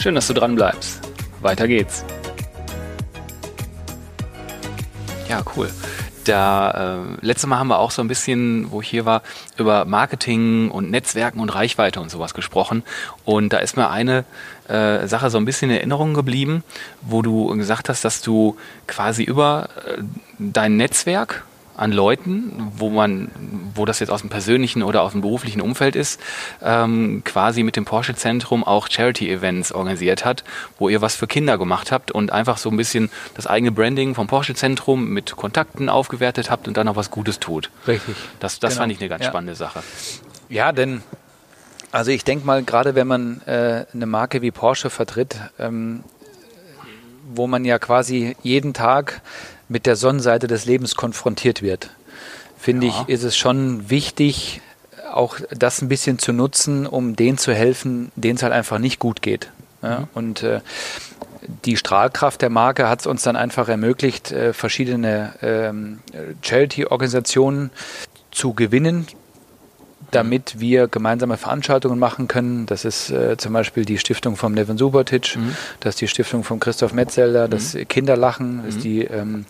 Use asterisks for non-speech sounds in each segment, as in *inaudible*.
Schön, dass du dran bleibst. Weiter geht's. Ja, cool. Da äh, letztes Mal haben wir auch so ein bisschen, wo ich hier war, über Marketing und Netzwerken und Reichweite und sowas gesprochen. Und da ist mir eine äh, Sache so ein bisschen in Erinnerung geblieben, wo du gesagt hast, dass du quasi über äh, dein Netzwerk an Leuten, wo man, wo das jetzt aus dem persönlichen oder aus dem beruflichen Umfeld ist, ähm, quasi mit dem Porsche Zentrum auch Charity-Events organisiert hat, wo ihr was für Kinder gemacht habt und einfach so ein bisschen das eigene Branding vom Porsche Zentrum mit Kontakten aufgewertet habt und dann noch was Gutes tut. Richtig. Das, das genau. fand ich eine ganz ja. spannende Sache. Ja, denn also ich denke mal, gerade wenn man äh, eine Marke wie Porsche vertritt, ähm, wo man ja quasi jeden Tag mit der Sonnenseite des Lebens konfrontiert wird, finde ja. ich, ist es schon wichtig, auch das ein bisschen zu nutzen, um denen zu helfen, denen es halt einfach nicht gut geht. Ja? Mhm. Und äh, die Strahlkraft der Marke hat es uns dann einfach ermöglicht, äh, verschiedene ähm, Charity-Organisationen zu gewinnen, damit wir gemeinsame Veranstaltungen machen können. Das ist äh, zum Beispiel die Stiftung vom Neven Subotic, mhm. das ist die Stiftung von Christoph Metzelder, mhm. das Kinderlachen, das ist mhm. die, ähm,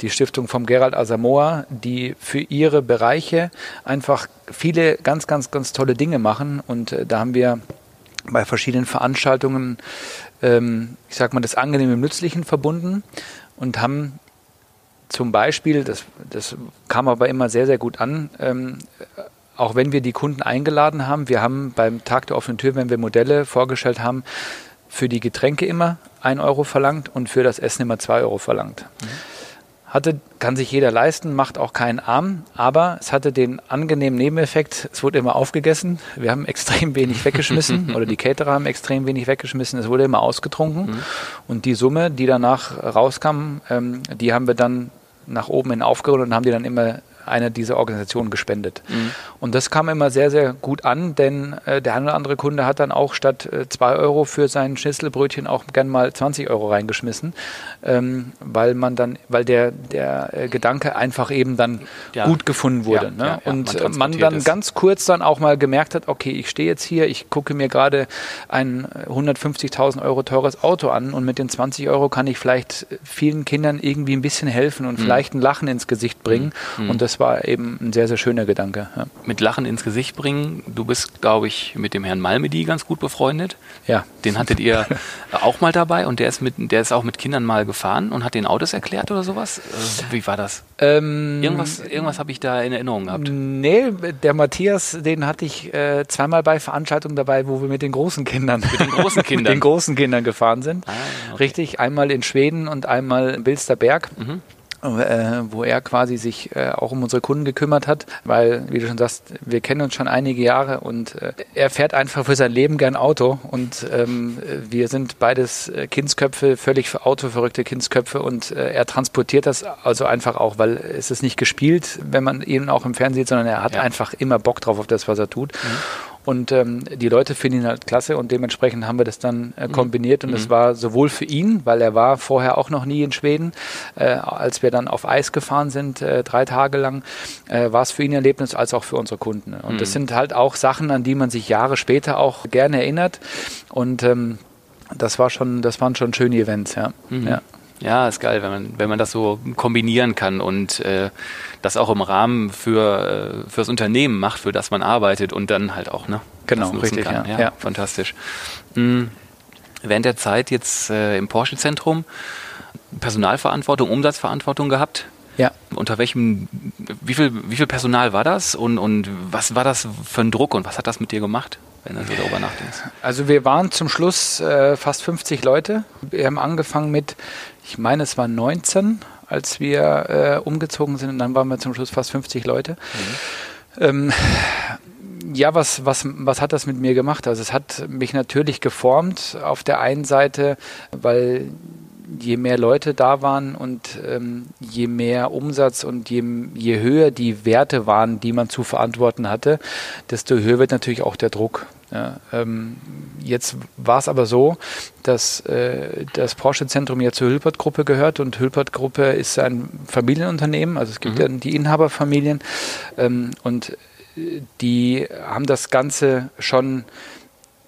die Stiftung vom Gerald Asamoah, die für ihre Bereiche einfach viele ganz, ganz, ganz tolle Dinge machen. Und äh, da haben wir bei verschiedenen Veranstaltungen, ähm, ich sag mal, das Angenehme mit Nützlichen verbunden und haben zum Beispiel, das, das kam aber immer sehr, sehr gut an, ähm, auch wenn wir die Kunden eingeladen haben, wir haben beim Tag der offenen Tür, wenn wir Modelle vorgestellt haben, für die Getränke immer 1 Euro verlangt und für das Essen immer 2 Euro verlangt. Mhm. Hatte, kann sich jeder leisten, macht auch keinen Arm, aber es hatte den angenehmen Nebeneffekt, es wurde immer aufgegessen, wir haben extrem wenig weggeschmissen *laughs* oder die Caterer haben extrem wenig weggeschmissen, es wurde immer ausgetrunken mhm. und die Summe, die danach rauskam, ähm, die haben wir dann nach oben hin aufgerundet und haben die dann immer einer dieser Organisationen gespendet. Mhm. Und das kam immer sehr, sehr gut an, denn äh, der eine oder andere Kunde hat dann auch statt 2 äh, Euro für sein Schnitzelbrötchen auch gern mal 20 Euro reingeschmissen, ähm, weil man dann, weil der, der äh, Gedanke einfach eben dann ja. gut gefunden wurde. Ja, ne? ja, und man, man dann ist. ganz kurz dann auch mal gemerkt hat, okay, ich stehe jetzt hier, ich gucke mir gerade ein 150.000 Euro teures Auto an und mit den 20 Euro kann ich vielleicht vielen Kindern irgendwie ein bisschen helfen und mhm. vielleicht ein Lachen ins Gesicht bringen. Mhm. Und das das war eben ein sehr, sehr schöner Gedanke. Ja. Mit Lachen ins Gesicht bringen. Du bist, glaube ich, mit dem Herrn Malmedy ganz gut befreundet. Ja. Den hattet ihr *laughs* auch mal dabei und der ist, mit, der ist auch mit Kindern mal gefahren und hat den Autos erklärt oder sowas. Äh, wie war das? Ähm, irgendwas irgendwas habe ich da in Erinnerung gehabt. Nee, der Matthias, den hatte ich äh, zweimal bei Veranstaltungen dabei, wo wir mit den großen Kindern, mit den großen *laughs* Kindern, mit den großen Kindern gefahren sind. Ah, okay. Richtig, einmal in Schweden und einmal in Bilsterberg. Mhm wo er quasi sich äh, auch um unsere Kunden gekümmert hat, weil, wie du schon sagst, wir kennen uns schon einige Jahre und äh, er fährt einfach für sein Leben gern Auto und ähm, wir sind beides äh, Kindsköpfe, völlig für Auto verrückte Kindsköpfe und äh, er transportiert das also einfach auch, weil es ist nicht gespielt, wenn man ihn auch im Fernsehen sieht, sondern er hat ja. einfach immer Bock drauf auf das, was er tut. Mhm. Und ähm, die Leute finden ihn halt klasse und dementsprechend haben wir das dann äh, kombiniert. Und es mhm. war sowohl für ihn, weil er war vorher auch noch nie in Schweden, äh, als wir dann auf Eis gefahren sind, äh, drei Tage lang, äh, war es für ihn ein Erlebnis, als auch für unsere Kunden. Und mhm. das sind halt auch Sachen, an die man sich Jahre später auch gerne erinnert. Und ähm, das war schon, das waren schon schöne Events, ja. Mhm. ja. Ja, ist geil, wenn man, wenn man das so kombinieren kann und äh, das auch im Rahmen für äh, fürs Unternehmen macht, für das man arbeitet und dann halt auch, ne? Genau, richtig, kann. Ja, ja, fantastisch. Mhm. Während der Zeit jetzt äh, im Porsche-Zentrum Personalverantwortung, Umsatzverantwortung gehabt. Ja. Unter welchem, wie viel, wie viel Personal war das und, und was war das für ein Druck und was hat das mit dir gemacht? Wenn du so darüber nachdenkst? Also wir waren zum Schluss äh, fast 50 Leute. Wir haben angefangen mit ich meine, es waren 19, als wir äh, umgezogen sind und dann waren wir zum Schluss fast 50 Leute. Mhm. Ähm, ja, was, was, was hat das mit mir gemacht? Also es hat mich natürlich geformt auf der einen Seite, weil je mehr Leute da waren und ähm, je mehr Umsatz und je, je höher die Werte waren, die man zu verantworten hatte, desto höher wird natürlich auch der Druck. Ja, ähm, jetzt war es aber so, dass äh, das Porsche-Zentrum ja zur Hülpert-Gruppe gehört und Hülpert-Gruppe ist ein Familienunternehmen, also es gibt mhm. ja die Inhaberfamilien ähm, und äh, die haben das Ganze schon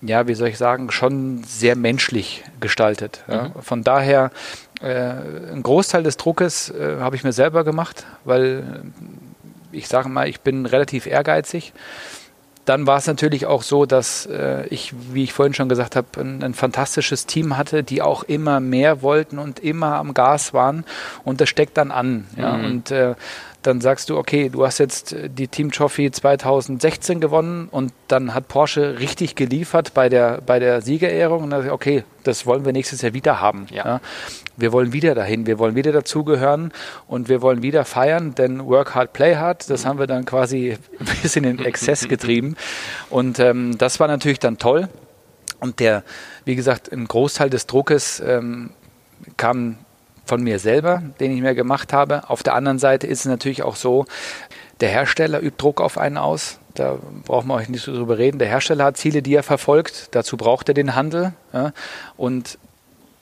ja, wie soll ich sagen, schon sehr menschlich gestaltet. Ja. Mhm. Von daher, äh, ein Großteil des Druckes äh, habe ich mir selber gemacht, weil ich sage mal, ich bin relativ ehrgeizig dann war es natürlich auch so, dass äh, ich, wie ich vorhin schon gesagt habe, ein, ein, fantastisches Team hatte, die auch immer mehr wollten und immer am Gas waren. Und das steckt dann an. Ja? Mhm. Und äh, dann sagst du, okay, du hast jetzt die Team Trophy 2016 gewonnen und dann hat Porsche richtig geliefert bei der, bei der Siegerehrung und dann okay, das wollen wir nächstes Jahr wieder haben. Ja. ja. Wir wollen wieder dahin, wir wollen wieder dazugehören und wir wollen wieder feiern, denn Work Hard, Play Hard, das haben wir dann quasi *laughs* ein bisschen in Exzess *laughs* getrieben und ähm, das war natürlich dann toll. Und der, wie gesagt, ein Großteil des Druckes ähm, kam von mir selber, den ich mir gemacht habe. Auf der anderen Seite ist es natürlich auch so, der Hersteller übt Druck auf einen aus. Da braucht man euch nicht so drüber reden. Der Hersteller hat Ziele, die er verfolgt. Dazu braucht er den Handel. Ja. Und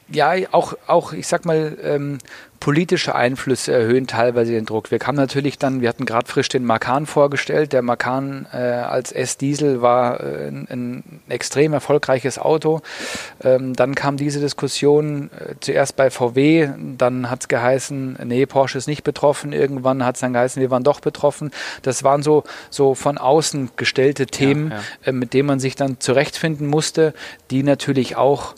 ja, auch, auch, ich sag mal, ähm, politische Einflüsse erhöhen teilweise den Druck. Wir kamen natürlich dann, wir hatten gerade frisch den Macan vorgestellt. Der Macan äh, als S-Diesel war äh, ein, ein, extrem erfolgreiches Auto. Ähm, dann kam diese Diskussion äh, zuerst bei VW, dann hat es geheißen, nee, Porsche ist nicht betroffen. Irgendwann hat es dann geheißen, wir waren doch betroffen. Das waren so, so von außen gestellte Themen, ja, ja. Äh, mit denen man sich dann zurechtfinden musste, die natürlich auch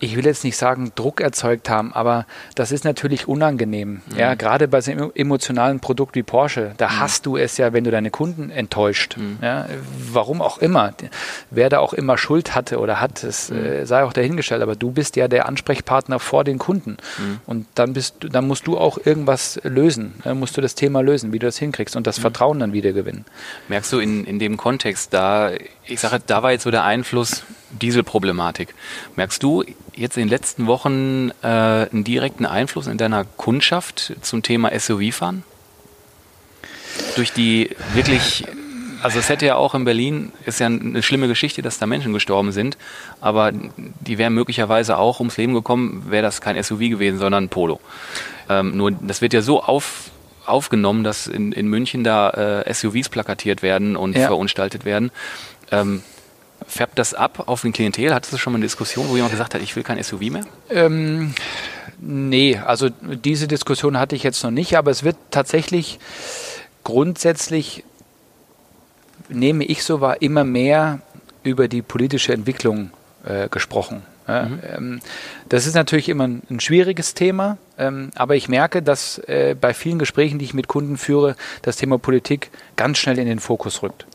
ich will jetzt nicht sagen, Druck erzeugt haben, aber das ist natürlich unangenehm. Mhm. Ja, gerade bei so einem emotionalen Produkt wie Porsche, da mhm. hast du es ja, wenn du deine Kunden enttäuscht. Mhm. Ja, warum auch immer. Wer da auch immer Schuld hatte oder hat, das mhm. äh, sei auch dahingestellt, aber du bist ja der Ansprechpartner vor den Kunden. Mhm. Und dann bist dann musst du auch irgendwas lösen. Dann musst du das Thema lösen, wie du das hinkriegst und das mhm. Vertrauen dann wieder gewinnen. Merkst du in, in dem Kontext, da, ich sage, da war jetzt so der Einfluss Dieselproblematik. Merkst du jetzt in den letzten Wochen äh, einen direkten Einfluss in deiner Kundschaft zum Thema SUV-Fahren? Durch die wirklich, also es hätte ja auch in Berlin, ist ja eine schlimme Geschichte, dass da Menschen gestorben sind, aber die wären möglicherweise auch ums Leben gekommen, wäre das kein SUV gewesen, sondern ein Polo. Ähm, nur das wird ja so auf, aufgenommen, dass in, in München da äh, SUVs plakatiert werden und ja. verunstaltet werden. Ähm, Färbt das ab auf den Klientel? Hattest du schon mal eine Diskussion, wo jemand gesagt hat, ich will kein SUV mehr? Ähm, nee, also diese Diskussion hatte ich jetzt noch nicht, aber es wird tatsächlich grundsätzlich, nehme ich so wahr, immer mehr über die politische Entwicklung äh, gesprochen. Ja, mhm. ähm, das ist natürlich immer ein, ein schwieriges Thema, ähm, aber ich merke, dass äh, bei vielen Gesprächen, die ich mit Kunden führe, das Thema Politik ganz schnell in den Fokus rückt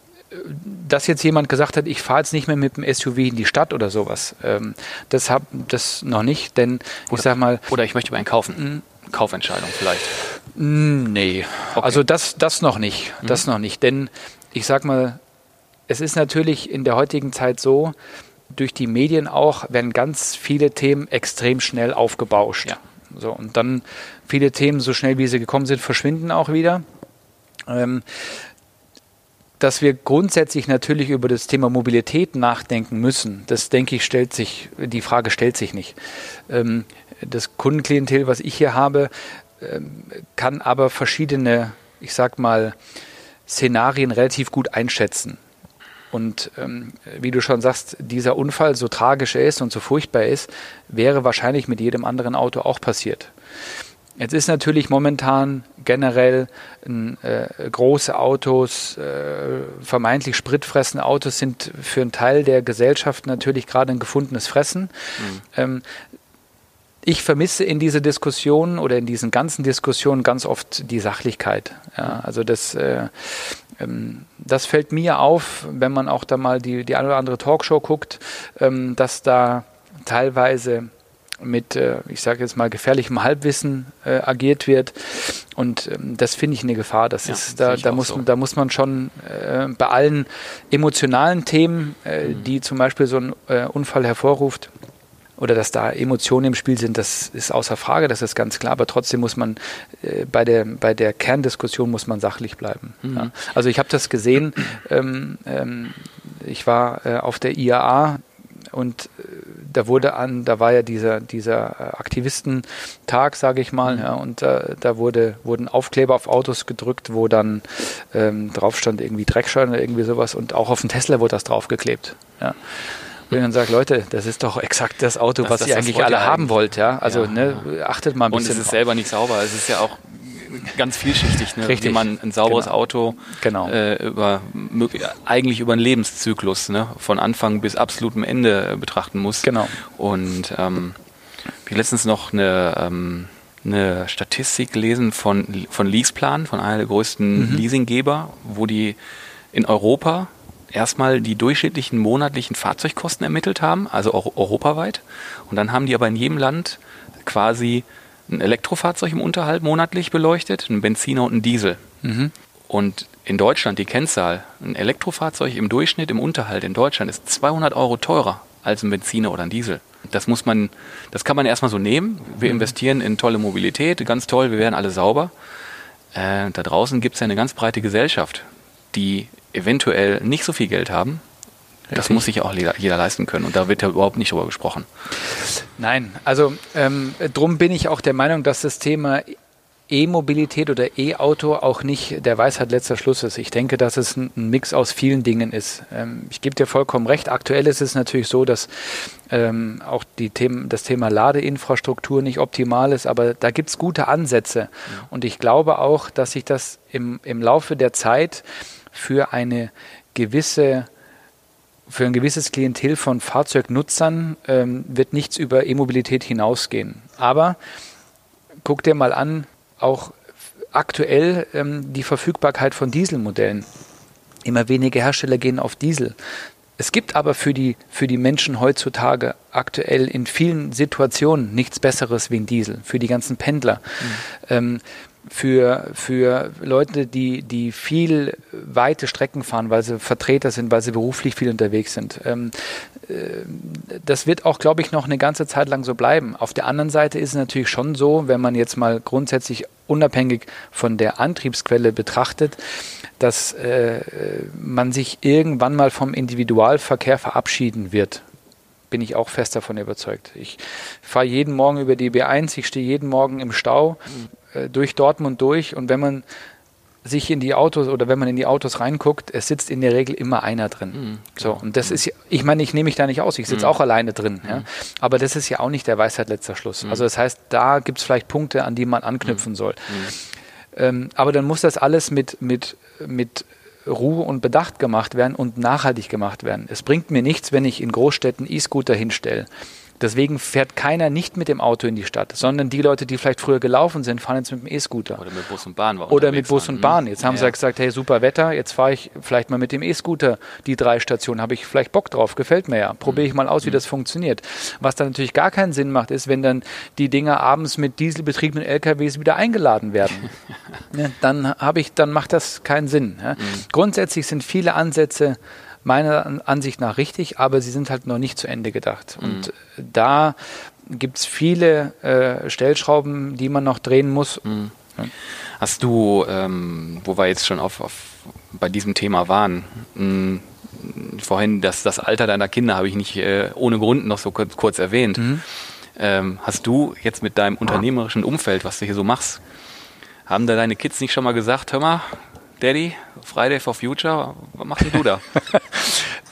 dass jetzt jemand gesagt hat, ich fahre jetzt nicht mehr mit dem SUV in die Stadt oder sowas, ähm, das habe das noch nicht, denn oder, ich sag mal. Oder ich möchte mir einen kaufen. Hm. Kaufentscheidung vielleicht. Nee, okay. also das, das noch nicht. Mhm. Das noch nicht. Denn ich sag mal, es ist natürlich in der heutigen Zeit so, durch die Medien auch werden ganz viele Themen extrem schnell aufgebauscht. Ja. So, und dann viele Themen, so schnell wie sie gekommen sind, verschwinden auch wieder. Ähm, dass wir grundsätzlich natürlich über das Thema Mobilität nachdenken müssen, das denke ich, stellt sich, die Frage stellt sich nicht. Ähm, das Kundenklientel, was ich hier habe, ähm, kann aber verschiedene, ich sag mal, Szenarien relativ gut einschätzen. Und ähm, wie du schon sagst, dieser Unfall, so tragisch er ist und so furchtbar ist, wäre wahrscheinlich mit jedem anderen Auto auch passiert. Jetzt ist natürlich momentan generell äh, große Autos, äh, vermeintlich spritfressende Autos sind für einen Teil der Gesellschaft natürlich gerade ein gefundenes Fressen. Mhm. Ähm, ich vermisse in dieser Diskussion oder in diesen ganzen Diskussionen ganz oft die Sachlichkeit. Ja, also das, äh, ähm, das fällt mir auf, wenn man auch da mal die, die eine oder andere Talkshow guckt, ähm, dass da teilweise mit, äh, ich sage jetzt mal, gefährlichem Halbwissen äh, agiert wird. Und ähm, das finde ich eine Gefahr. Das ja, ist, da, da, muss, so. da muss man schon äh, bei allen emotionalen Themen, äh, mhm. die zum Beispiel so ein äh, Unfall hervorruft, oder dass da Emotionen im Spiel sind, das ist außer Frage, das ist ganz klar, aber trotzdem muss man äh, bei, der, bei der Kerndiskussion muss man sachlich bleiben. Mhm. Ja. Also ich habe das gesehen, ähm, ähm, ich war äh, auf der IAA und äh, da wurde an, da war ja dieser, dieser äh, Aktivistentag, sage ich mal, mhm. ja, und äh, da wurde, wurden Aufkleber auf Autos gedrückt, wo dann ähm, drauf stand irgendwie Dreckschein oder irgendwie sowas und auch auf dem Tesla wurde das draufgeklebt. Ja. Ich dann sage, Leute, das ist doch exakt das Auto, das, was das, ihr eigentlich alle haben wollt. Ja? Also ja, ne, achtet mal ein bisschen. Und es ist selber nicht sauber. Es ist ja auch ganz vielschichtig, ne? Richtig. wie man ein sauberes genau. Auto genau. Äh, über, eigentlich über einen Lebenszyklus ne? von Anfang bis absolutem Ende betrachten muss. Genau. Und ähm, ich letztens noch eine, ähm, eine Statistik gelesen von, von Leaseplan, von einer der größten mhm. Leasinggeber, wo die in Europa erstmal die durchschnittlichen monatlichen Fahrzeugkosten ermittelt haben, also auch europaweit. Und dann haben die aber in jedem Land quasi ein Elektrofahrzeug im Unterhalt monatlich beleuchtet, ein Benziner und ein Diesel. Mhm. Und in Deutschland die Kennzahl, ein Elektrofahrzeug im Durchschnitt im Unterhalt in Deutschland ist 200 Euro teurer als ein Benziner oder ein Diesel. Das muss man, das kann man erstmal so nehmen. Wir mhm. investieren in tolle Mobilität, ganz toll, wir werden alle sauber. Äh, da draußen gibt es ja eine ganz breite Gesellschaft, die eventuell nicht so viel Geld haben. Das muss sich auch jeder, jeder, leisten können und da wird ja überhaupt nicht drüber gesprochen. Nein, also ähm, drum bin ich auch der Meinung, dass das Thema E-Mobilität oder E-Auto auch nicht der Weisheit letzter Schluss ist. Ich denke, dass es ein, Mix aus vielen Dingen ist. Ähm, ich gebe dir vollkommen recht. Aktuell ist es natürlich so, dass ähm, auch die Themen, das Thema Ladeinfrastruktur nicht optimal ist, aber da gibt es gute Ansätze. Ja. Und ich glaube auch, dass sich das im, im Laufe der Zeit für eine gewisse für ein gewisses Klientel von Fahrzeugnutzern ähm, wird nichts über E-Mobilität hinausgehen. Aber guck dir mal an, auch aktuell ähm, die Verfügbarkeit von Dieselmodellen. Immer weniger Hersteller gehen auf Diesel. Es gibt aber für die, für die Menschen heutzutage aktuell in vielen Situationen nichts Besseres wie ein Diesel, für die ganzen Pendler. Mhm. Ähm, für, für Leute, die, die viel weite Strecken fahren, weil sie Vertreter sind, weil sie beruflich viel unterwegs sind. Ähm, äh, das wird auch, glaube ich, noch eine ganze Zeit lang so bleiben. Auf der anderen Seite ist es natürlich schon so, wenn man jetzt mal grundsätzlich unabhängig von der Antriebsquelle betrachtet, dass äh, man sich irgendwann mal vom Individualverkehr verabschieden wird bin ich auch fest davon überzeugt. Ich fahre jeden Morgen über die B1, ich stehe jeden Morgen im Stau. Äh, durch Dortmund durch und wenn man sich in die Autos oder wenn man in die Autos reinguckt, es sitzt in der Regel immer einer drin. Mhm, so, und das mhm. ist, ich meine, ich nehme mich da nicht aus, ich sitze mhm. auch alleine drin. Ja? Mhm. Aber das ist ja auch nicht der Weisheit letzter Schluss. Mhm. Also das heißt, da gibt es vielleicht Punkte, an die man anknüpfen mhm. soll. Ähm, aber dann muss das alles mit, mit, mit Ruhe und Bedacht gemacht werden und nachhaltig gemacht werden. Es bringt mir nichts, wenn ich in Großstädten E-Scooter hinstelle Deswegen fährt keiner nicht mit dem Auto in die Stadt, sondern die Leute, die vielleicht früher gelaufen sind, fahren jetzt mit dem E-Scooter. Oder mit Bus und Bahn. Oder mit Bus und Bahn. Jetzt haben ja. sie gesagt, hey, super Wetter, jetzt fahre ich vielleicht mal mit dem E-Scooter die drei Stationen, habe ich vielleicht Bock drauf, gefällt mir ja. Probiere ich mal aus, wie mhm. das funktioniert. Was dann natürlich gar keinen Sinn macht, ist, wenn dann die Dinger abends mit dieselbetriebenen LKWs wieder eingeladen werden. ja, *laughs* dann habe ich, dann macht das keinen Sinn. Ja. Mhm. Grundsätzlich sind viele Ansätze meiner Ansicht nach richtig, aber sie sind halt noch nicht zu Ende gedacht. Mhm. Und da gibt es viele äh, Stellschrauben, die man noch drehen muss. Mhm. Ja. Hast du, ähm, wo wir jetzt schon auf, auf bei diesem Thema waren, mh, vorhin das, das Alter deiner Kinder habe ich nicht äh, ohne Grund noch so kurz, kurz erwähnt. Mhm. Ähm, hast du jetzt mit deinem unternehmerischen Umfeld, was du hier so machst, haben da deine Kids nicht schon mal gesagt, hör mal, Daddy, Friday for Future, was machst du da?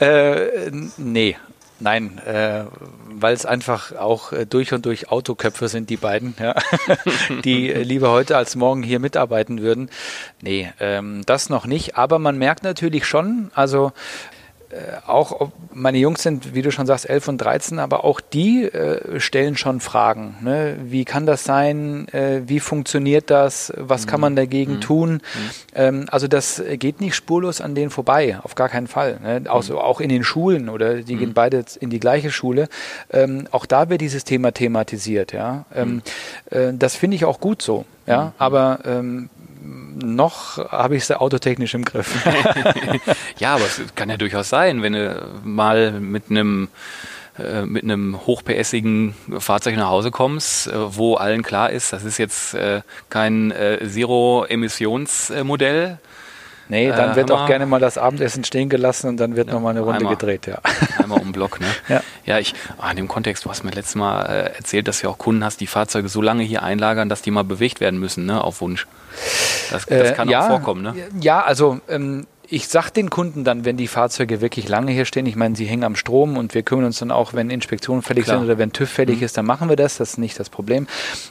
*laughs* äh, nee, Nein, äh, weil es einfach auch äh, durch und durch Autoköpfe sind, die beiden, ja, *laughs* die äh, lieber heute als morgen hier mitarbeiten würden. Nee, ähm, das noch nicht. Aber man merkt natürlich schon, also auch meine Jungs sind, wie du schon sagst, 11 und 13, aber auch die äh, stellen schon Fragen. Ne? Wie kann das sein? Äh, wie funktioniert das? Was mhm. kann man dagegen mhm. tun? Mhm. Ähm, also das geht nicht spurlos an denen vorbei, auf gar keinen Fall. Ne? Also auch in den Schulen oder die gehen mhm. beide in die gleiche Schule. Ähm, auch da wird dieses Thema thematisiert. Ja? Ähm, mhm. äh, das finde ich auch gut so. Ja, aber ähm, noch habe ich es autotechnisch im Griff. *laughs* ja, aber es kann ja durchaus sein, wenn du mal mit einem äh, mit einem hochpässigen Fahrzeug nach Hause kommst, äh, wo allen klar ist, das ist jetzt äh, kein Zero-Emissionsmodell, Nee, dann äh, wird auch gerne mal das Abendessen stehen gelassen und dann wird ja, nochmal eine Runde einmal, gedreht, ja. Einmal um den Block, ne? Ja, ja ich, oh, in dem Kontext, du hast mir letztes Mal äh, erzählt, dass du auch Kunden hast, die Fahrzeuge so lange hier einlagern, dass die mal bewegt werden müssen, ne, auf Wunsch. Das, das äh, kann ja, auch vorkommen, ne? Ja, also ähm, ich sage den Kunden dann, wenn die Fahrzeuge wirklich lange hier stehen, ich meine, sie hängen am Strom und wir kümmern uns dann auch, wenn Inspektionen fällig Klar. sind oder wenn TÜV fällig mhm. ist, dann machen wir das, das ist nicht das Problem.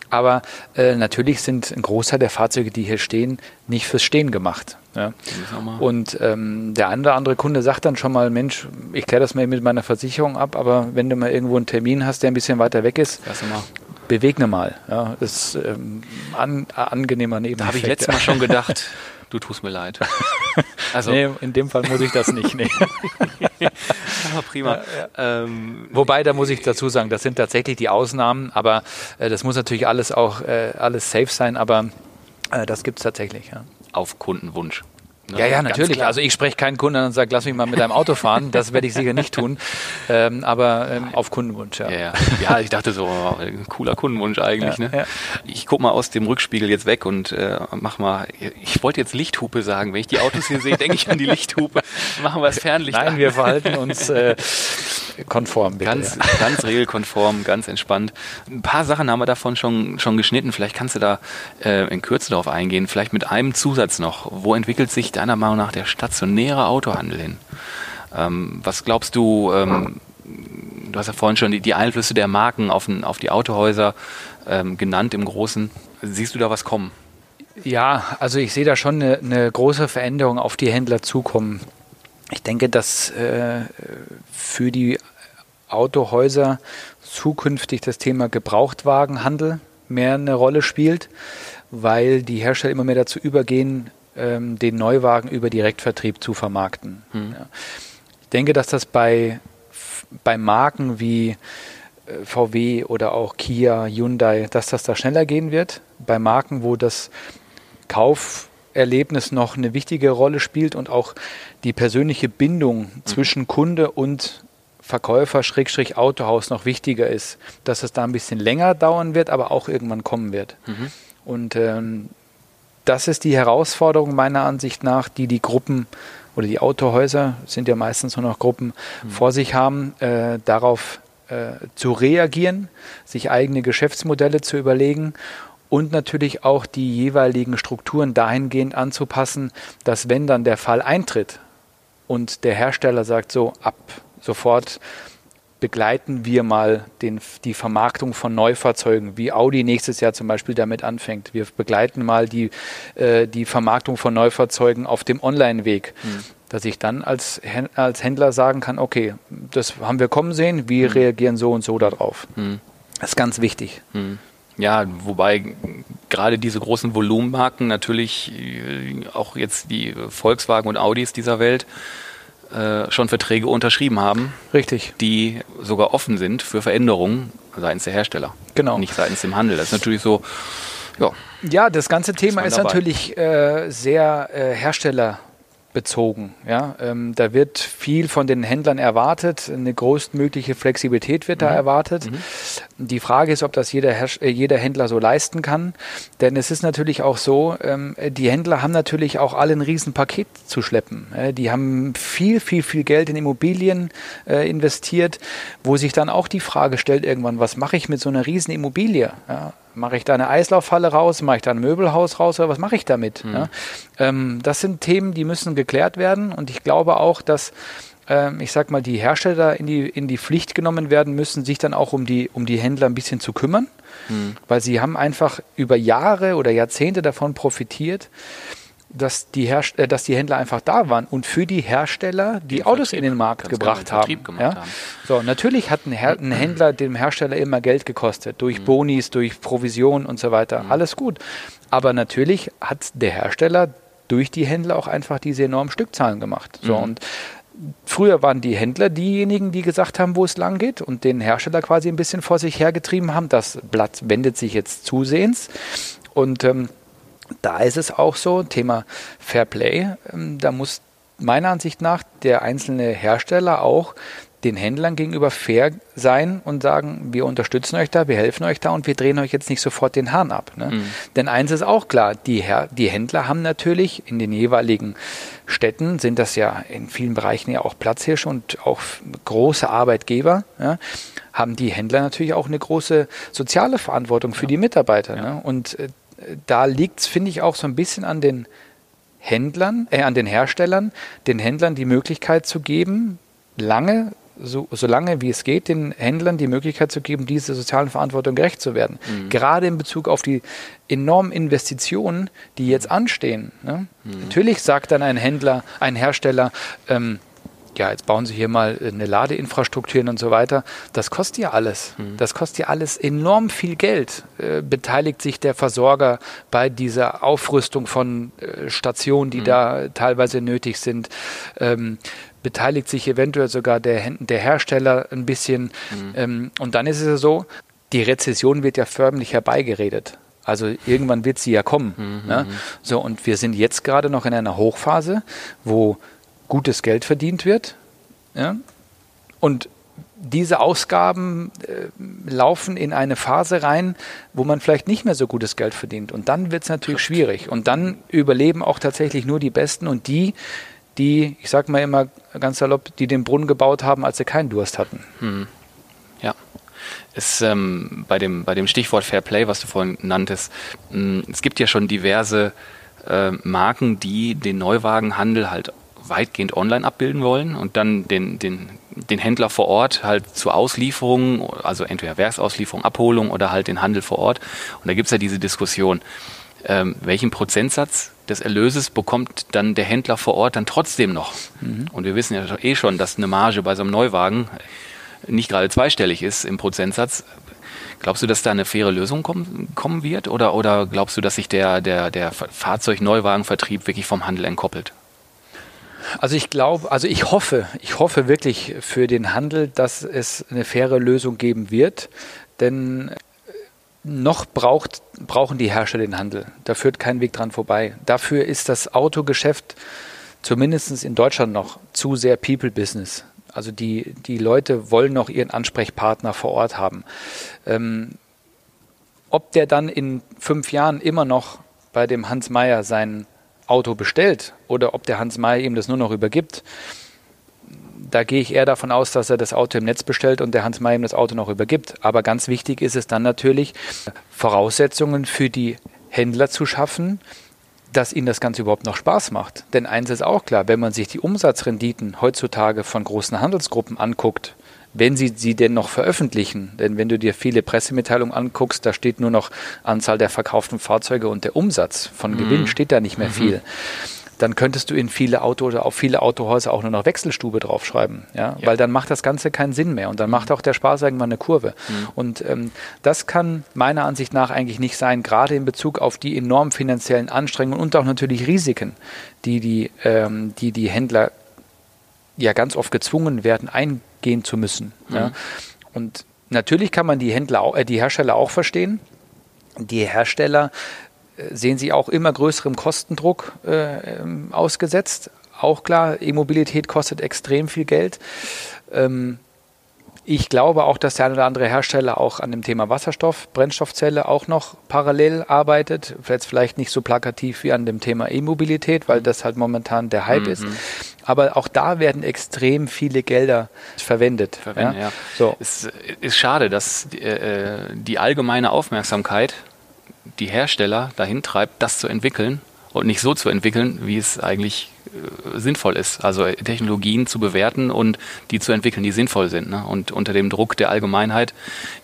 Aber äh, natürlich sind ein Großteil der Fahrzeuge, die hier stehen, nicht fürs Stehen gemacht. Ja. Und ähm, der oder andere Kunde sagt dann schon mal, Mensch, ich kläre das mal mit meiner Versicherung ab, aber wenn du mal irgendwo einen Termin hast, der ein bisschen weiter weg ist, bewegne mal. Ja, das ist ähm, an, angenehmer Nebeneffekt. Da habe ich letztes Mal schon gedacht, *laughs* du tust mir leid. *laughs* Also, nee, in dem Fall muss ich das nicht. Nee. *laughs* aber prima. Ja, ja. Ähm, Wobei, da muss ich dazu sagen, das sind tatsächlich die Ausnahmen, aber äh, das muss natürlich alles auch äh, alles safe sein, aber äh, das gibt es tatsächlich. Ja. Auf Kundenwunsch. Ne? Ja, ja, natürlich. Also ich spreche keinen Kunden an und sage, lass mich mal mit deinem Auto fahren. Das werde ich sicher nicht tun. Ähm, aber ähm, auf Kundenwunsch, ja. ja. Ja, ich dachte so, ein cooler Kundenwunsch eigentlich. Ja, ne? Ja. Ich gucke mal aus dem Rückspiegel jetzt weg und äh, mach mal, ich wollte jetzt Lichthupe sagen. Wenn ich die Autos hier sehe, denke ich an die Lichthupe. Machen wir das Fernlicht Nein, an. wir verhalten uns äh, konform. Bitte, ganz, ja. ganz regelkonform, ganz entspannt. Ein paar Sachen haben wir davon schon, schon geschnitten. Vielleicht kannst du da äh, in Kürze darauf eingehen. Vielleicht mit einem Zusatz noch. Wo entwickelt sich deiner Meinung nach der stationäre Autohandel hin? Ähm, was glaubst du, ähm, du hast ja vorhin schon die, die Einflüsse der Marken auf, auf die Autohäuser ähm, genannt im Großen. Siehst du da was kommen? Ja, also ich sehe da schon eine, eine große Veränderung auf die Händler zukommen. Ich denke, dass äh, für die Autohäuser zukünftig das Thema Gebrauchtwagenhandel mehr eine Rolle spielt, weil die Hersteller immer mehr dazu übergehen, ähm, den Neuwagen über Direktvertrieb zu vermarkten. Mhm. Ja. Ich denke, dass das bei, bei Marken wie äh, VW oder auch Kia, Hyundai, dass das da schneller gehen wird. Bei Marken, wo das Kauf Erlebnis noch eine wichtige Rolle spielt und auch die persönliche Bindung mhm. zwischen Kunde und Verkäufer Schrägstrich Autohaus noch wichtiger ist, dass es da ein bisschen länger dauern wird, aber auch irgendwann kommen wird. Mhm. Und ähm, das ist die Herausforderung meiner Ansicht nach, die die Gruppen oder die Autohäuser sind ja meistens nur noch Gruppen mhm. vor sich haben, äh, darauf äh, zu reagieren, sich eigene Geschäftsmodelle zu überlegen und natürlich auch die jeweiligen Strukturen dahingehend anzupassen, dass wenn dann der Fall eintritt und der Hersteller sagt so ab sofort begleiten wir mal den, die Vermarktung von Neufahrzeugen, wie Audi nächstes Jahr zum Beispiel damit anfängt. Wir begleiten mal die, äh, die Vermarktung von Neufahrzeugen auf dem Online-Weg. Mhm. Dass ich dann als, als Händler sagen kann, okay, das haben wir kommen sehen, wir mhm. reagieren so und so darauf. Mhm. Das ist ganz wichtig. Mhm. Ja, wobei gerade diese großen Volumenmarken natürlich äh, auch jetzt die Volkswagen und Audis dieser Welt äh, schon Verträge unterschrieben haben. Richtig. Die sogar offen sind für Veränderungen seitens der Hersteller. Genau. Nicht seitens dem Handel. Das ist natürlich so, ja. Ja, das ganze Thema ist, ist natürlich äh, sehr äh, Hersteller bezogen. Ja? Ähm, da wird viel von den Händlern erwartet, eine größtmögliche Flexibilität wird mhm. da erwartet. Mhm. Die Frage ist, ob das jeder, äh, jeder Händler so leisten kann, denn es ist natürlich auch so, ähm, die Händler haben natürlich auch alle ein Riesenpaket zu schleppen. Äh, die haben viel, viel, viel Geld in Immobilien äh, investiert, wo sich dann auch die Frage stellt irgendwann, was mache ich mit so einer riesen Immobilie? Ja? Mache ich da eine Eislaufhalle raus? Mache ich da ein Möbelhaus raus? Oder was mache ich damit? Mhm. Ja? Ähm, das sind Themen, die müssen geklärt werden. Und ich glaube auch, dass ähm, ich sag mal, die Hersteller in die, in die Pflicht genommen werden müssen, sich dann auch um die, um die Händler ein bisschen zu kümmern. Mhm. Weil sie haben einfach über Jahre oder Jahrzehnte davon profitiert, dass die, Herst äh, dass die Händler einfach da waren und für die Hersteller die den Autos Vertrieb, in den Markt gebracht genau, haben. Ja? haben. So, natürlich hat ein, Her ein, Händler dem Hersteller immer Geld gekostet, durch mhm. Bonis, durch Provisionen und so weiter. Mhm. Alles gut. Aber natürlich hat der Hersteller durch die Händler auch einfach diese enormen Stückzahlen gemacht. So, mhm. und Früher waren die Händler diejenigen, die gesagt haben, wo es lang geht und den Hersteller quasi ein bisschen vor sich hergetrieben haben. Das Blatt wendet sich jetzt zusehends. Und ähm, da ist es auch so, Thema Fair Play, ähm, da muss meiner Ansicht nach der einzelne Hersteller auch den Händlern gegenüber fair sein und sagen, wir unterstützen euch da, wir helfen euch da und wir drehen euch jetzt nicht sofort den Hahn ab. Ne? Mhm. Denn eins ist auch klar, die, Her die Händler haben natürlich in den jeweiligen Städten, sind das ja in vielen Bereichen ja auch Platzhirsche und auch große Arbeitgeber, ja, haben die Händler natürlich auch eine große soziale Verantwortung für ja. die Mitarbeiter. Ja. Ne? Und äh, da liegt es, finde ich, auch so ein bisschen an den Händlern, äh, an den Herstellern, den Händlern die Möglichkeit zu geben, lange so, so lange wie es geht, den Händlern die Möglichkeit zu geben, dieser sozialen Verantwortung gerecht zu werden. Mhm. Gerade in Bezug auf die enormen Investitionen, die jetzt anstehen. Ne? Mhm. Natürlich sagt dann ein Händler, ein Hersteller, ähm, ja, jetzt bauen Sie hier mal eine Ladeinfrastruktur hin und so weiter. Das kostet ja alles. Mhm. Das kostet ja alles enorm viel Geld. Äh, beteiligt sich der Versorger bei dieser Aufrüstung von äh, Stationen, die mhm. da teilweise nötig sind. Ähm, beteiligt sich eventuell sogar der, der Hersteller ein bisschen. Mhm. Ähm, und dann ist es ja so, die Rezession wird ja förmlich herbeigeredet. Also irgendwann wird sie ja kommen. Mhm. Ne? Mhm. So, und wir sind jetzt gerade noch in einer Hochphase, wo gutes Geld verdient wird. Ja? Und diese Ausgaben äh, laufen in eine Phase rein, wo man vielleicht nicht mehr so gutes Geld verdient. Und dann wird es natürlich schwierig. Und dann überleben auch tatsächlich nur die Besten und die, die, ich sage mal immer ganz salopp, die den Brunnen gebaut haben, als sie keinen Durst hatten. Hm. Ja. Es, ähm, bei, dem, bei dem Stichwort Fair Play, was du vorhin nanntest, mh, hm, es gibt ja schon diverse äh, Marken, die den Neuwagenhandel halt weitgehend online abbilden wollen und dann den, den, den Händler vor Ort halt zur Auslieferung, also entweder Werksauslieferung, Abholung oder halt den Handel vor Ort. Und da gibt es ja diese Diskussion, ähm, welchen Prozentsatz des Erlöses bekommt dann der Händler vor Ort dann trotzdem noch. Mhm. Und wir wissen ja eh schon, dass eine Marge bei so einem Neuwagen nicht gerade zweistellig ist im Prozentsatz. Glaubst du, dass da eine faire Lösung kommen, kommen wird? Oder, oder glaubst du, dass sich der, der, der Fahrzeugneuwagenvertrieb wirklich vom Handel entkoppelt? Also ich glaube, also ich hoffe, ich hoffe wirklich für den Handel, dass es eine faire Lösung geben wird. Denn noch braucht, brauchen die Hersteller den Handel. Da führt kein Weg dran vorbei. Dafür ist das Autogeschäft zumindest in Deutschland noch zu sehr People-Business. Also die, die Leute wollen noch ihren Ansprechpartner vor Ort haben. Ähm, ob der dann in fünf Jahren immer noch bei dem Hans Meyer sein Auto bestellt oder ob der Hans Meyer ihm das nur noch übergibt, da gehe ich eher davon aus, dass er das Auto im Netz bestellt und der Hans May ihm das Auto noch übergibt. Aber ganz wichtig ist es dann natürlich, Voraussetzungen für die Händler zu schaffen, dass ihnen das Ganze überhaupt noch Spaß macht. Denn eins ist auch klar, wenn man sich die Umsatzrenditen heutzutage von großen Handelsgruppen anguckt, wenn sie sie denn noch veröffentlichen. Denn wenn du dir viele Pressemitteilungen anguckst, da steht nur noch Anzahl der verkauften Fahrzeuge und der Umsatz von Gewinn, mhm. steht da nicht mehr mhm. viel dann könntest du in viele Auto oder auf viele Autohäuser auch nur noch Wechselstube draufschreiben, ja? ja. weil dann macht das Ganze keinen Sinn mehr und dann macht auch der Spaß irgendwann eine Kurve. Mhm. Und ähm, das kann meiner Ansicht nach eigentlich nicht sein, gerade in Bezug auf die enormen finanziellen Anstrengungen und auch natürlich Risiken, die die, ähm, die, die Händler ja ganz oft gezwungen werden, eingehen zu müssen. Mhm. Ja? Und natürlich kann man die Händler, äh, die Hersteller auch verstehen. Die Hersteller sehen Sie auch immer größerem Kostendruck äh, ähm, ausgesetzt. Auch klar, E-Mobilität kostet extrem viel Geld. Ähm, ich glaube auch, dass der eine oder andere Hersteller auch an dem Thema Wasserstoff, Brennstoffzelle auch noch parallel arbeitet. Jetzt vielleicht nicht so plakativ wie an dem Thema E-Mobilität, weil das halt momentan der Hype mhm. ist. Aber auch da werden extrem viele Gelder verwendet. Verwenden, ja. ja. So. Es ist schade, dass die, äh, die allgemeine Aufmerksamkeit die Hersteller dahin treibt, das zu entwickeln und nicht so zu entwickeln, wie es eigentlich sinnvoll ist. Also äh, Technologien zu bewerten und die zu entwickeln, die sinnvoll sind. Ne? Und unter dem Druck der Allgemeinheit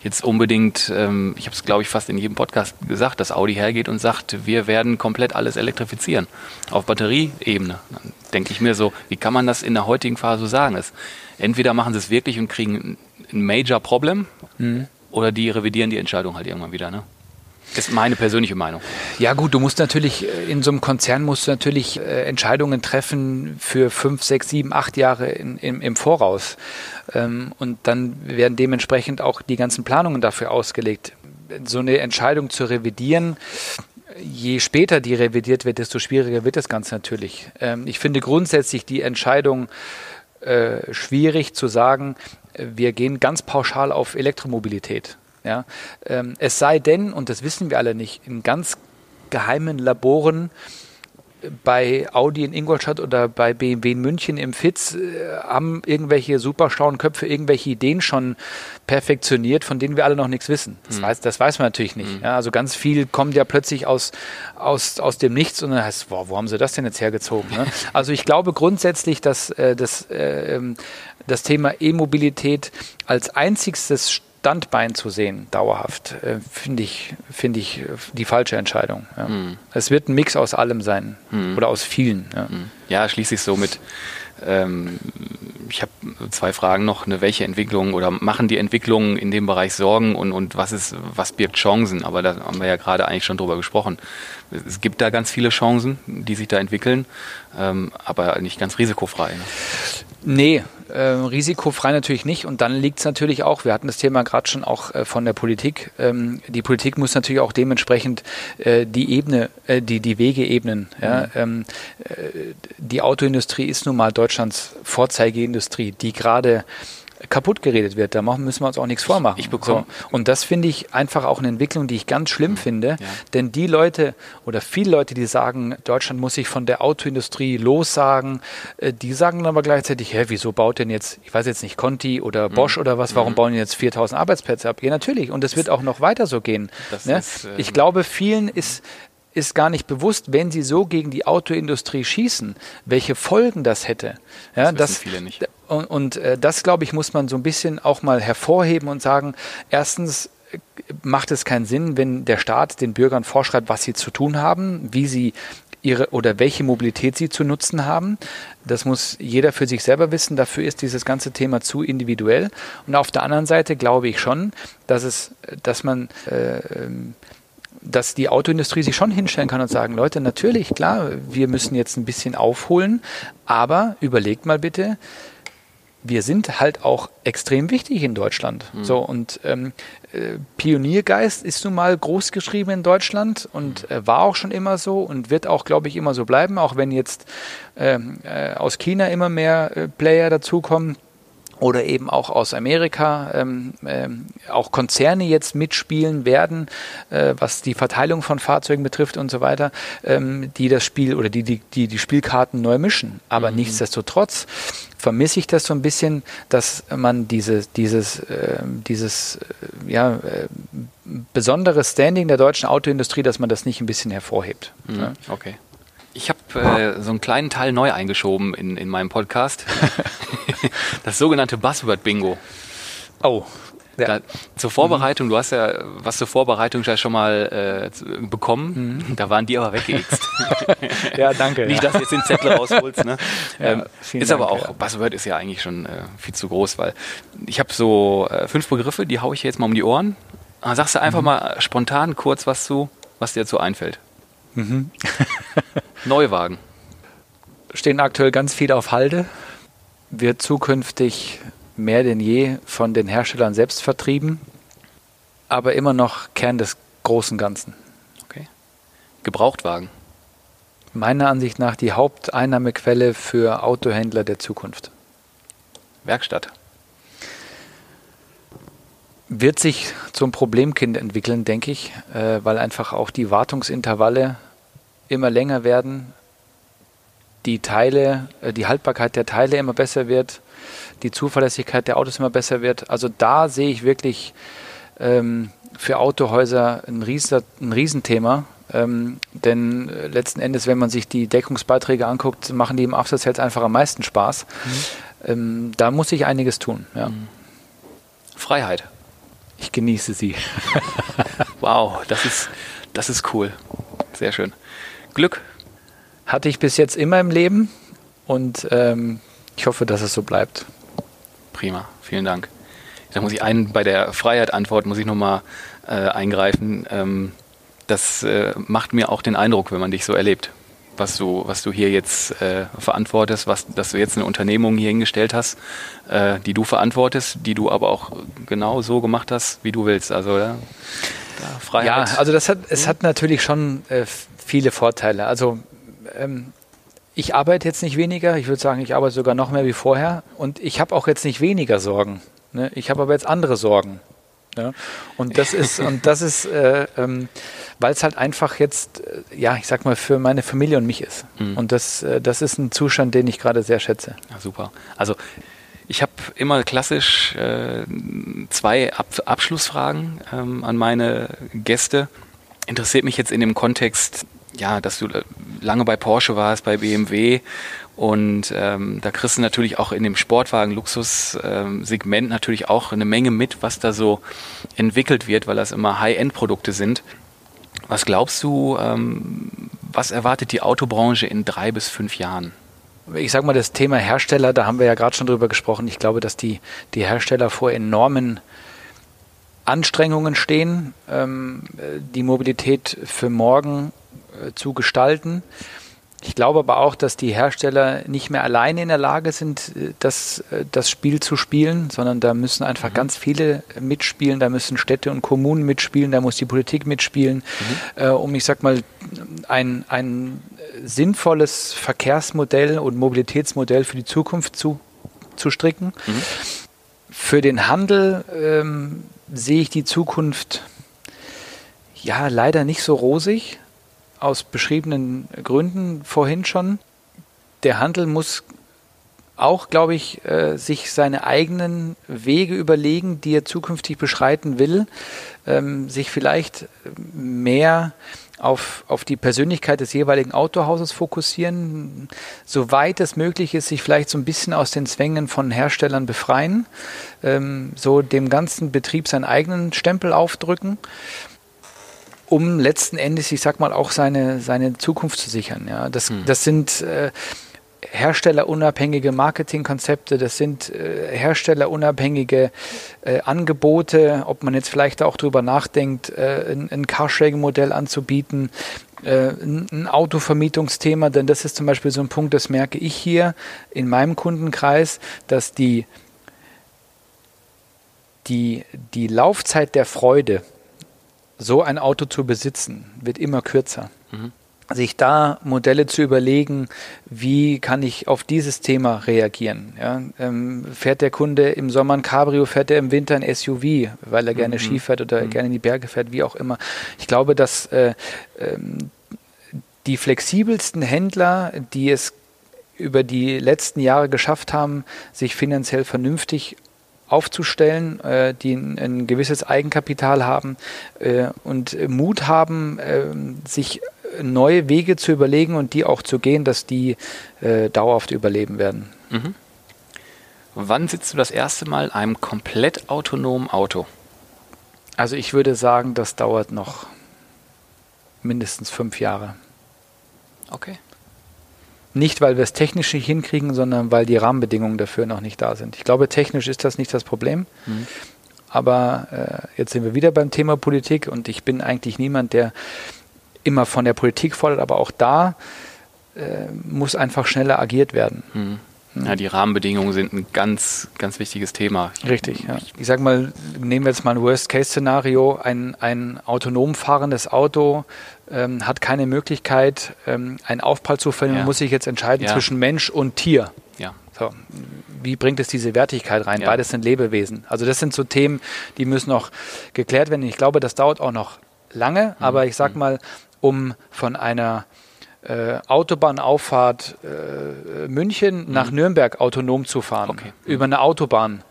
jetzt unbedingt, ähm, ich habe es glaube ich fast in jedem Podcast gesagt, dass Audi hergeht und sagt, wir werden komplett alles elektrifizieren auf Batterieebene. Dann denke ich mir so, wie kann man das in der heutigen Phase so sagen? Es, entweder machen sie es wirklich und kriegen ein Major Problem mhm. oder die revidieren die Entscheidung halt irgendwann wieder. Ne? Ist meine persönliche Meinung. Ja gut, du musst natürlich, äh, in so einem Konzern musst du natürlich äh, Entscheidungen treffen für fünf, sechs, sieben, acht Jahre in, im, im Voraus. Ähm, und dann werden dementsprechend auch die ganzen Planungen dafür ausgelegt. So eine Entscheidung zu revidieren, je später die revidiert wird, desto schwieriger wird das Ganze natürlich. Ähm, ich finde grundsätzlich die Entscheidung äh, schwierig zu sagen, wir gehen ganz pauschal auf Elektromobilität. Ja? Ähm, es sei denn, und das wissen wir alle nicht, in ganz geheimen Laboren bei Audi in Ingolstadt oder bei BMW in München im FITZ äh, haben irgendwelche super schlauen Köpfe irgendwelche Ideen schon perfektioniert, von denen wir alle noch nichts wissen. Das, mhm. weiß, das weiß man natürlich nicht. Mhm. Ja, also ganz viel kommt ja plötzlich aus, aus, aus dem Nichts und dann heißt es, wo haben sie das denn jetzt hergezogen? Ne? *laughs* Also ich glaube grundsätzlich, dass äh, das, äh, ähm, das Thema E-Mobilität als einzigstes Standbein zu sehen, dauerhaft, äh, finde ich, find ich äh, die falsche Entscheidung. Ja. Mhm. Es wird ein Mix aus allem sein mhm. oder aus vielen. Ja, mhm. ja schließlich so mit. Ähm, ich habe zwei Fragen noch. Ne, welche Entwicklungen oder machen die Entwicklungen in dem Bereich Sorgen und, und was ist, was birgt Chancen? Aber da haben wir ja gerade eigentlich schon drüber gesprochen. Es gibt da ganz viele Chancen, die sich da entwickeln, ähm, aber nicht ganz risikofrei. Ne? Nee, äh, risikofrei natürlich nicht. Und dann liegt es natürlich auch, wir hatten das Thema gerade schon auch äh, von der Politik. Ähm, die Politik muss natürlich auch dementsprechend äh, die Ebene, äh, die, die Wege ebnen. Ja? Mhm. Ähm, äh, die Autoindustrie ist nun mal Deutschlands Vorzeigeindustrie, die gerade kaputt geredet wird. Da müssen wir uns auch nichts vormachen. Ich bekomme. So. Und das finde ich einfach auch eine Entwicklung, die ich ganz schlimm mhm. finde. Ja. Denn die Leute oder viele Leute, die sagen, Deutschland muss sich von der Autoindustrie lossagen, äh, die sagen dann aber gleichzeitig, hä, wieso baut denn jetzt, ich weiß jetzt nicht, Conti oder mhm. Bosch mhm. oder was, warum mhm. bauen jetzt 4000 Arbeitsplätze ab? Ja, natürlich. Und es wird auch noch weiter so gehen. Ne? Ist, ähm, ich glaube, vielen ist ist gar nicht bewusst, wenn sie so gegen die Autoindustrie schießen, welche Folgen das hätte. Ja, das, das viele nicht. Und, und äh, das, glaube ich, muss man so ein bisschen auch mal hervorheben und sagen, erstens äh, macht es keinen Sinn, wenn der Staat den Bürgern vorschreibt, was sie zu tun haben, wie sie ihre oder welche Mobilität sie zu nutzen haben. Das muss jeder für sich selber wissen. Dafür ist dieses ganze Thema zu individuell. Und auf der anderen Seite glaube ich schon, dass es, dass man äh, ähm, dass die Autoindustrie sich schon hinstellen kann und sagen, Leute, natürlich, klar, wir müssen jetzt ein bisschen aufholen, aber überlegt mal bitte, wir sind halt auch extrem wichtig in Deutschland. Mhm. So und ähm, äh, Pioniergeist ist nun mal groß geschrieben in Deutschland und äh, war auch schon immer so und wird auch, glaube ich, immer so bleiben, auch wenn jetzt ähm, äh, aus China immer mehr äh, Player dazukommen oder eben auch aus Amerika ähm, ähm, auch Konzerne jetzt mitspielen werden, äh, was die Verteilung von Fahrzeugen betrifft und so weiter, ähm, die das Spiel oder die die, die, die Spielkarten neu mischen. Aber mhm. nichtsdestotrotz vermisse ich das so ein bisschen, dass man diese, dieses, äh, dieses äh, ja, äh, besondere Standing der deutschen Autoindustrie, dass man das nicht ein bisschen hervorhebt. Mhm. Ja? Okay. Ich habe äh, so einen kleinen Teil neu eingeschoben in, in meinem Podcast. *laughs* das sogenannte Buzzword-Bingo. Oh. Ja. Da, zur Vorbereitung, du hast ja was zur Vorbereitung ja schon mal äh, bekommen, mhm. da waren die aber weggeext. *laughs* ja, danke. Nicht, dass du jetzt den Zettel rausholst. Ne? *laughs* Ja, ähm, ist Dank, aber auch, ja. Buzzword ist ja eigentlich schon äh, viel zu groß, weil ich habe so äh, fünf Begriffe, die haue ich jetzt mal um die Ohren. Sagst du einfach mhm. mal spontan kurz was zu, was dir dazu einfällt. Mhm. *laughs* Neuwagen. Stehen aktuell ganz viele auf Halde. Wird zukünftig mehr denn je von den Herstellern selbst vertrieben, aber immer noch Kern des großen Ganzen. Okay. Gebrauchtwagen. Meiner Ansicht nach die Haupteinnahmequelle für Autohändler der Zukunft. Werkstatt. Wird sich zum Problemkind entwickeln, denke ich, äh, weil einfach auch die Wartungsintervalle immer länger werden, die Teile, äh, die Haltbarkeit der Teile immer besser wird, die Zuverlässigkeit der Autos immer besser wird. Also da sehe ich wirklich ähm, für Autohäuser ein, Riesen, ein Riesenthema. Ähm, denn äh, letzten Endes, wenn man sich die Deckungsbeiträge anguckt, machen die im Absatz jetzt einfach am meisten Spaß. Mhm. Ähm, da muss ich einiges tun. Ja. Mhm. Freiheit. Ich genieße sie. *laughs* wow, das ist, das ist cool. Sehr schön. Glück? Hatte ich bis jetzt immer im Leben und ähm, ich hoffe, dass es so bleibt. Prima, vielen Dank. Da muss ich einen bei der Freiheit-Antwort muss ich nochmal äh, eingreifen. Ähm, das äh, macht mir auch den Eindruck, wenn man dich so erlebt, was du, was du hier jetzt äh, verantwortest, was, dass du jetzt eine Unternehmung hier hingestellt hast, äh, die du verantwortest, die du aber auch genau so gemacht hast, wie du willst. Also ja, Freiheit. Ja, also das hat, es hat natürlich schon äh, viele Vorteile. Also ähm, ich arbeite jetzt nicht weniger, ich würde sagen, ich arbeite sogar noch mehr wie vorher und ich habe auch jetzt nicht weniger Sorgen. Ne? Ich habe aber jetzt andere Sorgen. Ja? Und das ist, *laughs* und das ist, äh, ähm, weil es halt einfach jetzt, äh, ja, ich sag mal, für meine Familie und mich ist. Mhm. Und das, äh, das ist ein Zustand, den ich gerade sehr schätze. Ja, super. Also ich habe immer klassisch äh, zwei Ab Abschlussfragen ähm, an meine Gäste. Interessiert mich jetzt in dem Kontext, ja, dass du äh, lange bei Porsche warst, bei BMW und ähm, da kriegst du natürlich auch in dem Sportwagen-Luxus-Segment ähm, natürlich auch eine Menge mit, was da so entwickelt wird, weil das immer High-End-Produkte sind. Was glaubst du, ähm, was erwartet die Autobranche in drei bis fünf Jahren? ich sage mal, das Thema Hersteller, da haben wir ja gerade schon drüber gesprochen. Ich glaube, dass die, die Hersteller vor enormen Anstrengungen stehen, ähm, die Mobilität für morgen äh, zu gestalten. Ich glaube aber auch, dass die Hersteller nicht mehr alleine in der Lage sind, äh, das, äh, das Spiel zu spielen, sondern da müssen einfach mhm. ganz viele mitspielen, da müssen Städte und Kommunen mitspielen, da muss die Politik mitspielen, mhm. äh, um, ich sag mal, ein, ein sinnvolles Verkehrsmodell und Mobilitätsmodell für die Zukunft zu, zu stricken. Mhm. Für den Handel ähm, sehe ich die Zukunft ja leider nicht so rosig aus beschriebenen Gründen vorhin schon. Der Handel muss auch, glaube ich, äh, sich seine eigenen Wege überlegen, die er zukünftig beschreiten will, ähm, sich vielleicht mehr auf, auf die Persönlichkeit des jeweiligen Autohauses fokussieren, soweit es möglich ist, sich vielleicht so ein bisschen aus den Zwängen von Herstellern befreien, ähm, so dem ganzen Betrieb seinen eigenen Stempel aufdrücken um letzten Endes, ich sag mal, auch seine, seine Zukunft zu sichern. Ja, das, hm. das sind äh, herstellerunabhängige Marketingkonzepte, das sind äh, herstellerunabhängige äh, Angebote, ob man jetzt vielleicht auch darüber nachdenkt, äh, ein, ein Carsharing-Modell anzubieten, äh, ein, ein Autovermietungsthema, denn das ist zum Beispiel so ein Punkt, das merke ich hier in meinem Kundenkreis, dass die, die, die Laufzeit der Freude, so ein Auto zu besitzen, wird immer kürzer. Mhm. Sich da Modelle zu überlegen, wie kann ich auf dieses Thema reagieren? Ja, ähm, fährt der Kunde im Sommer ein Cabrio, fährt er im Winter ein SUV, weil er gerne mhm. Ski fährt oder mhm. gerne in die Berge fährt, wie auch immer. Ich glaube, dass äh, ähm, die flexibelsten Händler, die es über die letzten Jahre geschafft haben, sich finanziell vernünftig aufzustellen, äh, die ein, ein, gewisses Eigenkapital haben äh, und Mut haben, äh, sich neue Wege zu überlegen und die auch zu gehen, dass die äh, dauerhaft überleben werden. Mhm. Wann sitzt du das erste Mal in einem komplett autonomen Auto? Also ich würde sagen, das dauert noch mindestens fünf Jahre. Okay. Nicht, weil wir es technisch nicht hinkriegen, sondern weil die Rahmenbedingungen dafür noch nicht da sind. Ich glaube, technisch ist das nicht das Problem. Mhm. Aber äh, jetzt sind wir wieder beim Thema Politik und ich bin eigentlich niemand, der immer von der Politik fordert, aber auch da äh, muss einfach schneller agiert werden. Mhm. Ja, die Rahmenbedingungen sind ein ganz, ganz wichtiges Thema. Richtig, ja. Ich sage mal, nehmen wir jetzt mal ein Worst-Case-Szenario. Ein, ein autonom fahrendes Auto ähm, hat keine Möglichkeit, ähm, einen Aufprall zu verhindern, ja. muss sich jetzt entscheiden ja. zwischen Mensch und Tier. Ja. So. Wie bringt es diese Wertigkeit rein? Ja. Beides sind Lebewesen. Also das sind so Themen, die müssen noch geklärt werden. Ich glaube, das dauert auch noch lange, mhm. aber ich sage mhm. mal, um von einer äh, Autobahnauffahrt äh, München mhm. nach Nürnberg autonom zu fahren, okay. über eine Autobahn.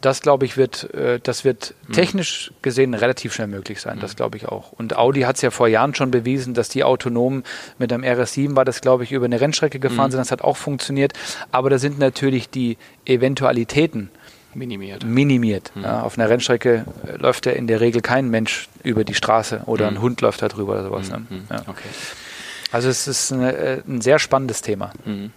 Das glaube ich wird, äh, das wird mhm. technisch gesehen relativ schnell möglich sein. Das mhm. glaube ich auch. Und Audi hat es ja vor Jahren schon bewiesen, dass die autonom mit einem RS7 war das glaube ich über eine Rennstrecke gefahren mhm. sind. Das hat auch funktioniert. Aber da sind natürlich die Eventualitäten minimiert. Minimiert. Mhm. Ja, auf einer Rennstrecke äh, läuft ja in der Regel kein Mensch über die Straße oder mhm. ein Hund läuft da drüber oder sowas. Mhm. Ne? Ja. Okay. Also es ist eine, äh, ein sehr spannendes Thema. Mhm.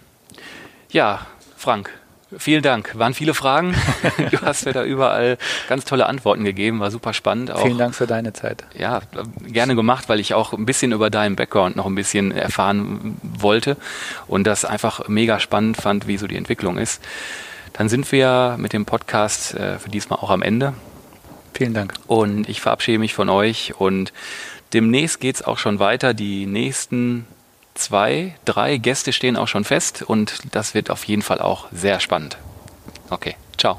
Ja, Frank, Vielen Dank. Waren viele Fragen. *laughs* *laughs* Du hast mir da überall ganz tolle Antworten gegeben. War super spannend. Auch, Vielen Dank für deine Zeit. Ja, gerne gemacht, weil ich auch ein bisschen über deinen Background noch ein bisschen erfahren wollte und das einfach mega spannend fand, wie so die Entwicklung ist. Dann sind wir mit dem Podcast äh, für diesmal auch am Ende. Vielen Dank. Und ich verabschiede mich von euch und demnächst geht es auch schon weiter. Die nächsten zwei, drei Gäste stehen auch schon fest und das wird auf jeden Fall auch sehr spannend. Okay, ciao.